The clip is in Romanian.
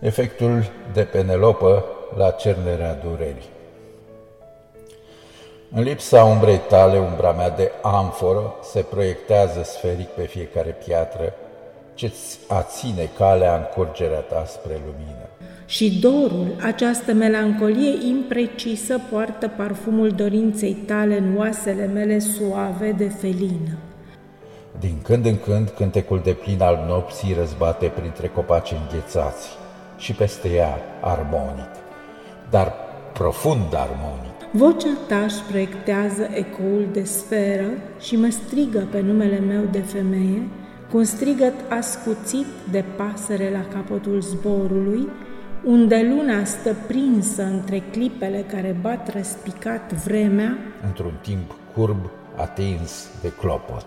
Efectul de Penelopă la cernerea durerii. În lipsa umbrei tale, umbra mea de amforă se proiectează sferic pe fiecare piatră ce-ți aține calea în curgerea ta spre lumină. Și dorul, această melancolie imprecisă, poartă parfumul dorinței tale în oasele mele suave de felină. Din când în când, cântecul de plin al nopții răzbate printre copaci înghețați și peste ea armonic, dar profund armonic. Vocea ta își proiectează ecoul de sferă și mă strigă pe numele meu de femeie, cu un strigăt ascuțit de pasăre la capătul zborului, unde luna stă prinsă între clipele care bat răspicat vremea, într-un timp curb atins de clopot.